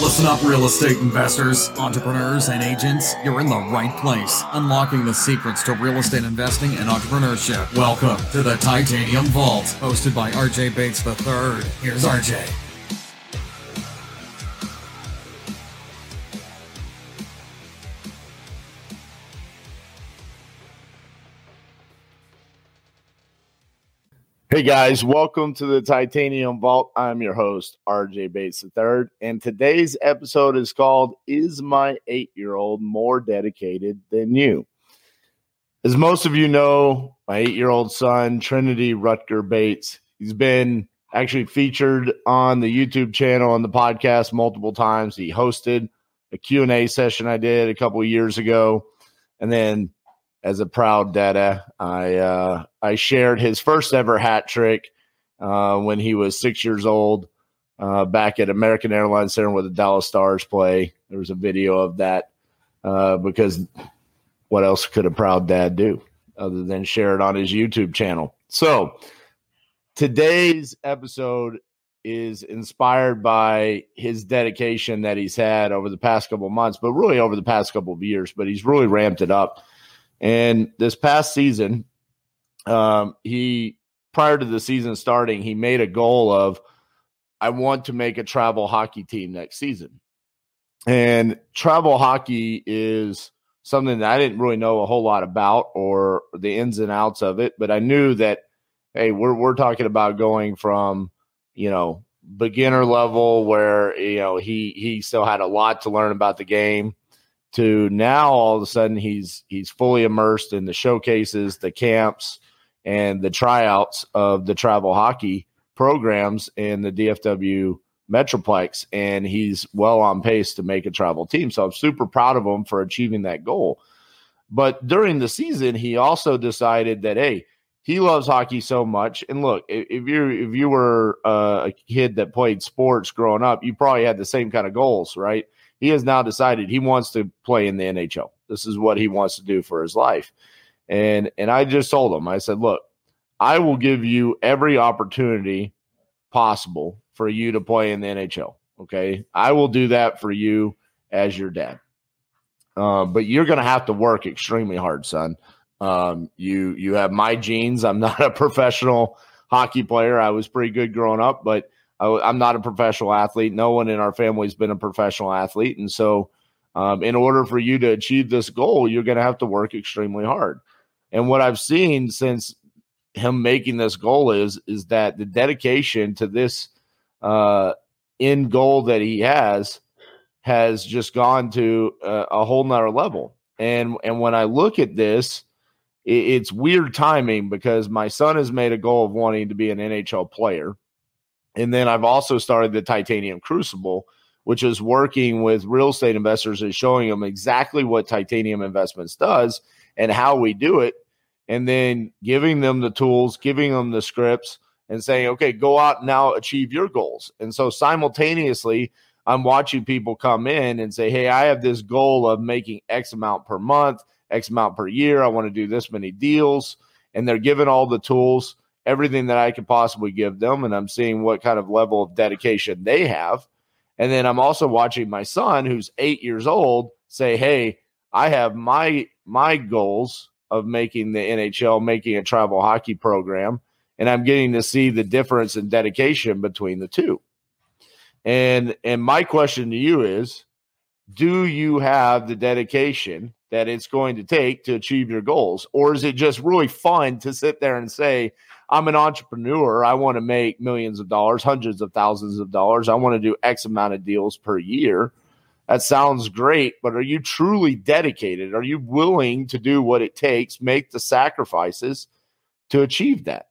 Listen up, real estate investors, entrepreneurs, and agents. You're in the right place. Unlocking the secrets to real estate investing and entrepreneurship. Welcome to the Titanium Vault, hosted by RJ Bates III. Here's RJ. Hey guys, welcome to the Titanium Vault. I'm your host, RJ Bates III, and today's episode is called Is My Eight Year Old More Dedicated Than You? As most of you know, my eight year old son, Trinity Rutger Bates, he's been actually featured on the YouTube channel and the podcast multiple times. He hosted a Q&A session I did a couple of years ago. And then as a proud dada. I uh, I shared his first ever hat trick uh, when he was six years old uh, back at American Airlines Center where the Dallas Stars play. There was a video of that uh, because what else could a proud dad do other than share it on his YouTube channel? So today's episode is inspired by his dedication that he's had over the past couple months, but really over the past couple of years. But he's really ramped it up and this past season, um, he prior to the season starting, he made a goal of I want to make a travel hockey team next season. And travel hockey is something that I didn't really know a whole lot about or the ins and outs of it, but I knew that hey, we're we're talking about going from, you know, beginner level where you know he he still had a lot to learn about the game to now all of a sudden he's he's fully immersed in the showcases, the camps, and the tryouts of the travel hockey programs in the DFW Metroplex, and he's well on pace to make a travel team. So I'm super proud of him for achieving that goal. But during the season, he also decided that hey, he loves hockey so much. And look, if you if you were uh, a kid that played sports growing up, you probably had the same kind of goals, right? He has now decided he wants to play in the NHL. This is what he wants to do for his life. And and I just told him, I said, look, I will give you every opportunity possible for you to play in the NHL. Okay. I will do that for you as your dad. Uh, but you're going to have to work extremely hard, son. Um, you you have my genes. I'm not a professional hockey player. I was pretty good growing up, but I, am not a professional athlete. No one in our family has been a professional athlete. And so, um, in order for you to achieve this goal, you're going to have to work extremely hard. And what I've seen since him making this goal is is that the dedication to this uh, end goal that he has has just gone to a, a whole nother level. And and when I look at this, it, it's weird timing because my son has made a goal of wanting to be an NHL player and then I've also started the Titanium Crucible, which is working with real estate investors and showing them exactly what Titanium Investments does and how we do it. And then giving them the tools, giving them the scripts, and saying, okay, go out now, achieve your goals. And so simultaneously, I'm watching people come in and say, hey, I have this goal of making X amount per month, X amount per year. I want to do this many deals. And they're given all the tools everything that I could possibly give them, and I'm seeing what kind of level of dedication they have. And then I'm also watching my son, who's eight years old, say, "Hey, I have my my goals of making the NHL, making a travel hockey program, and I'm getting to see the difference in dedication between the two. And and my question to you is, do you have the dedication that it's going to take to achieve your goals, or is it just really fun to sit there and say? I'm an entrepreneur. I want to make millions of dollars, hundreds of thousands of dollars. I want to do X amount of deals per year. That sounds great, but are you truly dedicated? Are you willing to do what it takes, make the sacrifices to achieve that?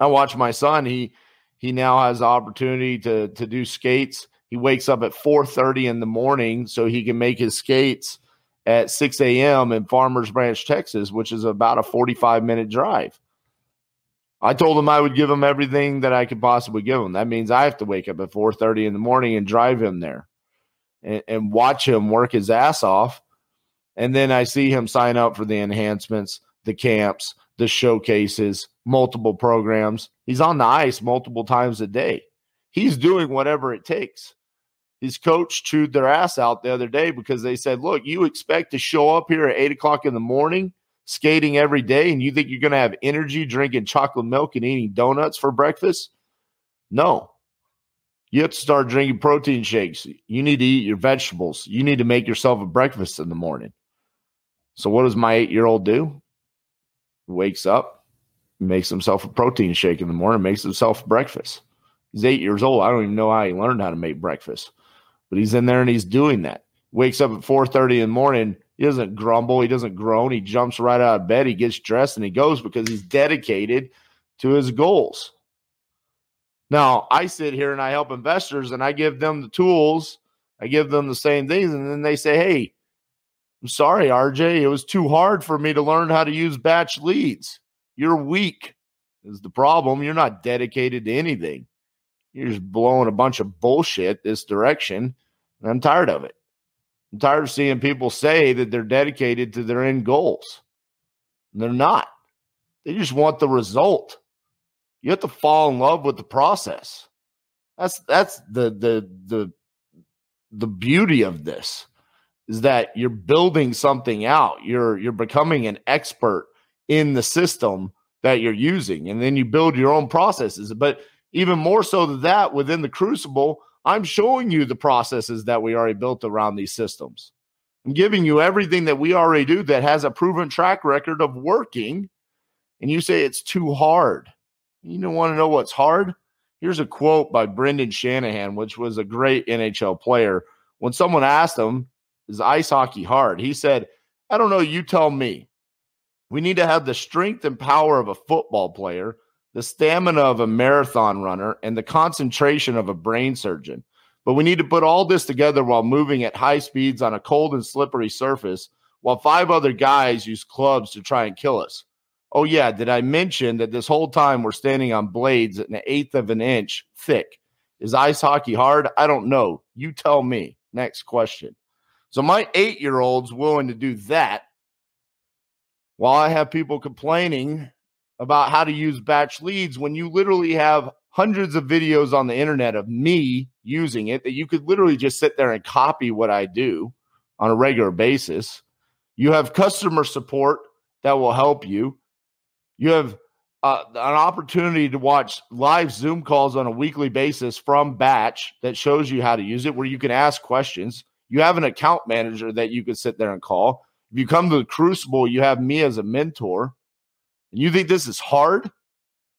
I watch my son. He he now has the opportunity to to do skates. He wakes up at 4:30 in the morning so he can make his skates at 6 a.m. in Farmers Branch, Texas, which is about a 45 minute drive. I told him I would give him everything that I could possibly give him. That means I have to wake up at 4:30 in the morning and drive him there and, and watch him work his ass off. And then I see him sign up for the enhancements, the camps, the showcases, multiple programs. He's on the ice multiple times a day. He's doing whatever it takes. his coach chewed their ass out the other day because they said, Look, you expect to show up here at eight o'clock in the morning skating every day and you think you're going to have energy drinking chocolate milk and eating donuts for breakfast? No. You have to start drinking protein shakes. You need to eat your vegetables. You need to make yourself a breakfast in the morning. So, what does my eight year old do? He wakes up, makes himself a protein shake in the morning, makes himself breakfast. He's eight years old. I don't even know how he learned how to make breakfast but he's in there and he's doing that. Wakes up at 4:30 in the morning. He doesn't grumble. He doesn't groan. He jumps right out of bed. He gets dressed and he goes because he's dedicated to his goals. Now, I sit here and I help investors and I give them the tools. I give them the same things. And then they say, Hey, I'm sorry, RJ. It was too hard for me to learn how to use batch leads. You're weak, is the problem. You're not dedicated to anything. You're just blowing a bunch of bullshit this direction. And I'm tired of it. I'm tired of seeing people say that they're dedicated to their end goals. They're not. They just want the result. You have to fall in love with the process. That's that's the the the the beauty of this is that you're building something out. You're you're becoming an expert in the system that you're using and then you build your own processes. But even more so than that, within the crucible, I'm showing you the processes that we already built around these systems. I'm giving you everything that we already do that has a proven track record of working. And you say it's too hard. You don't want to know what's hard? Here's a quote by Brendan Shanahan, which was a great NHL player. When someone asked him, Is ice hockey hard? He said, I don't know. You tell me. We need to have the strength and power of a football player the stamina of a marathon runner, and the concentration of a brain surgeon. But we need to put all this together while moving at high speeds on a cold and slippery surface, while five other guys use clubs to try and kill us. Oh, yeah, did I mention that this whole time we're standing on blades an eighth of an inch thick? Is ice hockey hard? I don't know. You tell me. Next question. So, my eight year old's willing to do that while I have people complaining about how to use batch leads when you literally have hundreds of videos on the internet of me using it that you could literally just sit there and copy what I do on a regular basis. You have customer support that will help you. You have uh, an opportunity to watch live Zoom calls on a weekly basis from Batch that shows you how to use it, where you can ask questions. You have an account manager that you can sit there and call. If you come to the Crucible, you have me as a mentor. And you think this is hard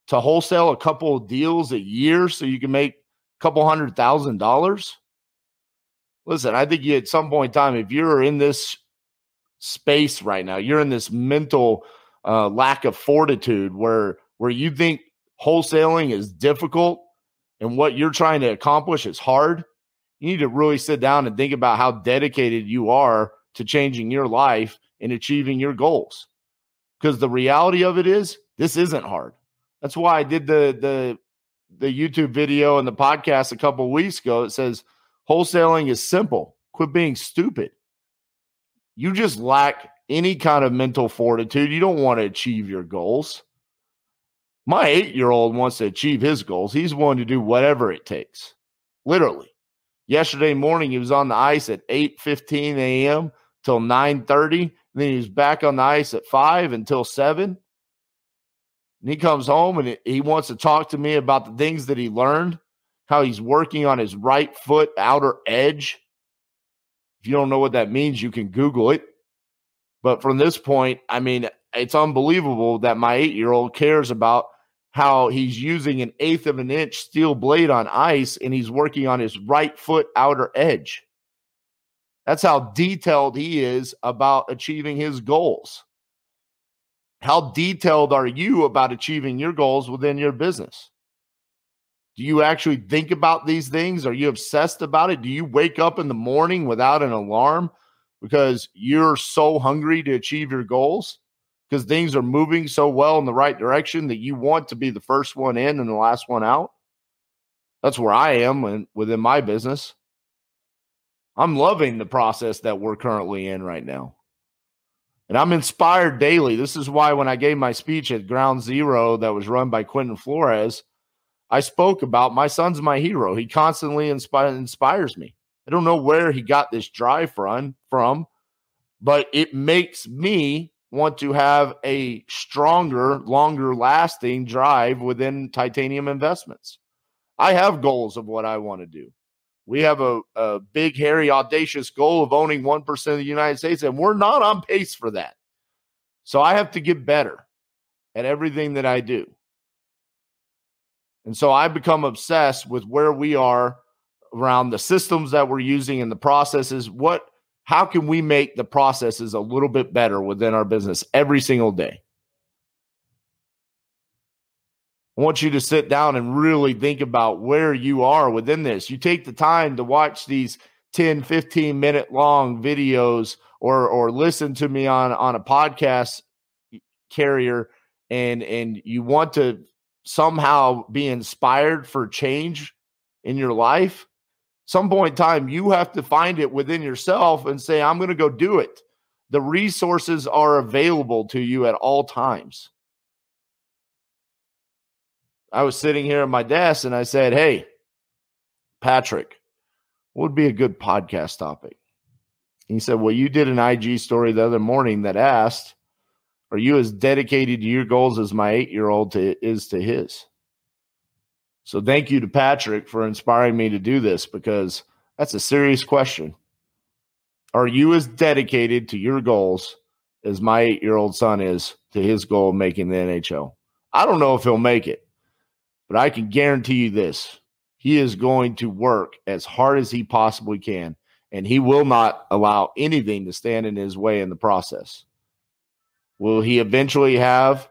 to wholesale a couple of deals a year so you can make a couple hundred thousand dollars? Listen, I think you at some point in time, if you're in this space right now, you're in this mental uh, lack of fortitude where where you think wholesaling is difficult and what you're trying to accomplish is hard. You need to really sit down and think about how dedicated you are to changing your life and achieving your goals because the reality of it is this isn't hard. That's why I did the the the YouTube video and the podcast a couple weeks ago. It says wholesaling is simple. Quit being stupid. You just lack any kind of mental fortitude. You don't want to achieve your goals. My eight year old wants to achieve his goals. He's willing to do whatever it takes. Literally. Yesterday morning, he was on the ice at 8 15 a.m. till 9 30 then he was back on the ice at five until seven. And he comes home and he wants to talk to me about the things that he learned, how he's working on his right foot outer edge. If you don't know what that means, you can Google it. But from this point, I mean, it's unbelievable that my eight year old cares about how he's using an eighth of an inch steel blade on ice and he's working on his right foot outer edge. That's how detailed he is about achieving his goals. How detailed are you about achieving your goals within your business? Do you actually think about these things? Are you obsessed about it? Do you wake up in the morning without an alarm because you're so hungry to achieve your goals? Because things are moving so well in the right direction that you want to be the first one in and the last one out? That's where I am within my business. I'm loving the process that we're currently in right now. And I'm inspired daily. This is why when I gave my speech at Ground Zero that was run by Quentin Flores, I spoke about my son's my hero. He constantly inspire, inspires me. I don't know where he got this drive from, from, but it makes me want to have a stronger, longer lasting drive within titanium investments. I have goals of what I want to do. We have a, a big, hairy, audacious goal of owning 1% of the United States, and we're not on pace for that. So I have to get better at everything that I do. And so I become obsessed with where we are around the systems that we're using and the processes. What how can we make the processes a little bit better within our business every single day? I want you to sit down and really think about where you are within this. You take the time to watch these 10, 15 minute long videos or or listen to me on on a podcast carrier and and you want to somehow be inspired for change in your life some point in time, you have to find it within yourself and say, I'm going to go do it. The resources are available to you at all times. I was sitting here at my desk and I said, Hey, Patrick, what would be a good podcast topic? He said, Well, you did an IG story the other morning that asked, Are you as dedicated to your goals as my eight year old is to his? So thank you to Patrick for inspiring me to do this because that's a serious question. Are you as dedicated to your goals as my eight year old son is to his goal of making the NHL? I don't know if he'll make it, but I can guarantee you this he is going to work as hard as he possibly can, and he will not allow anything to stand in his way in the process. Will he eventually have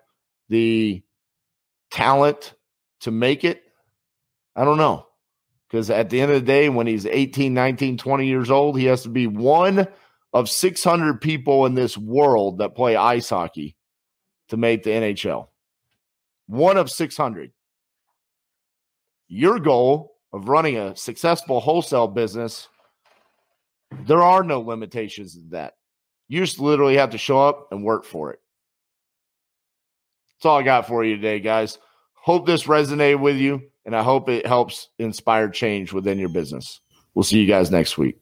the talent to make it? I don't know. Because at the end of the day, when he's 18, 19, 20 years old, he has to be one of 600 people in this world that play ice hockey to make the NHL. One of 600. Your goal of running a successful wholesale business, there are no limitations to that. You just literally have to show up and work for it. That's all I got for you today, guys. Hope this resonated with you and I hope it helps inspire change within your business. We'll see you guys next week.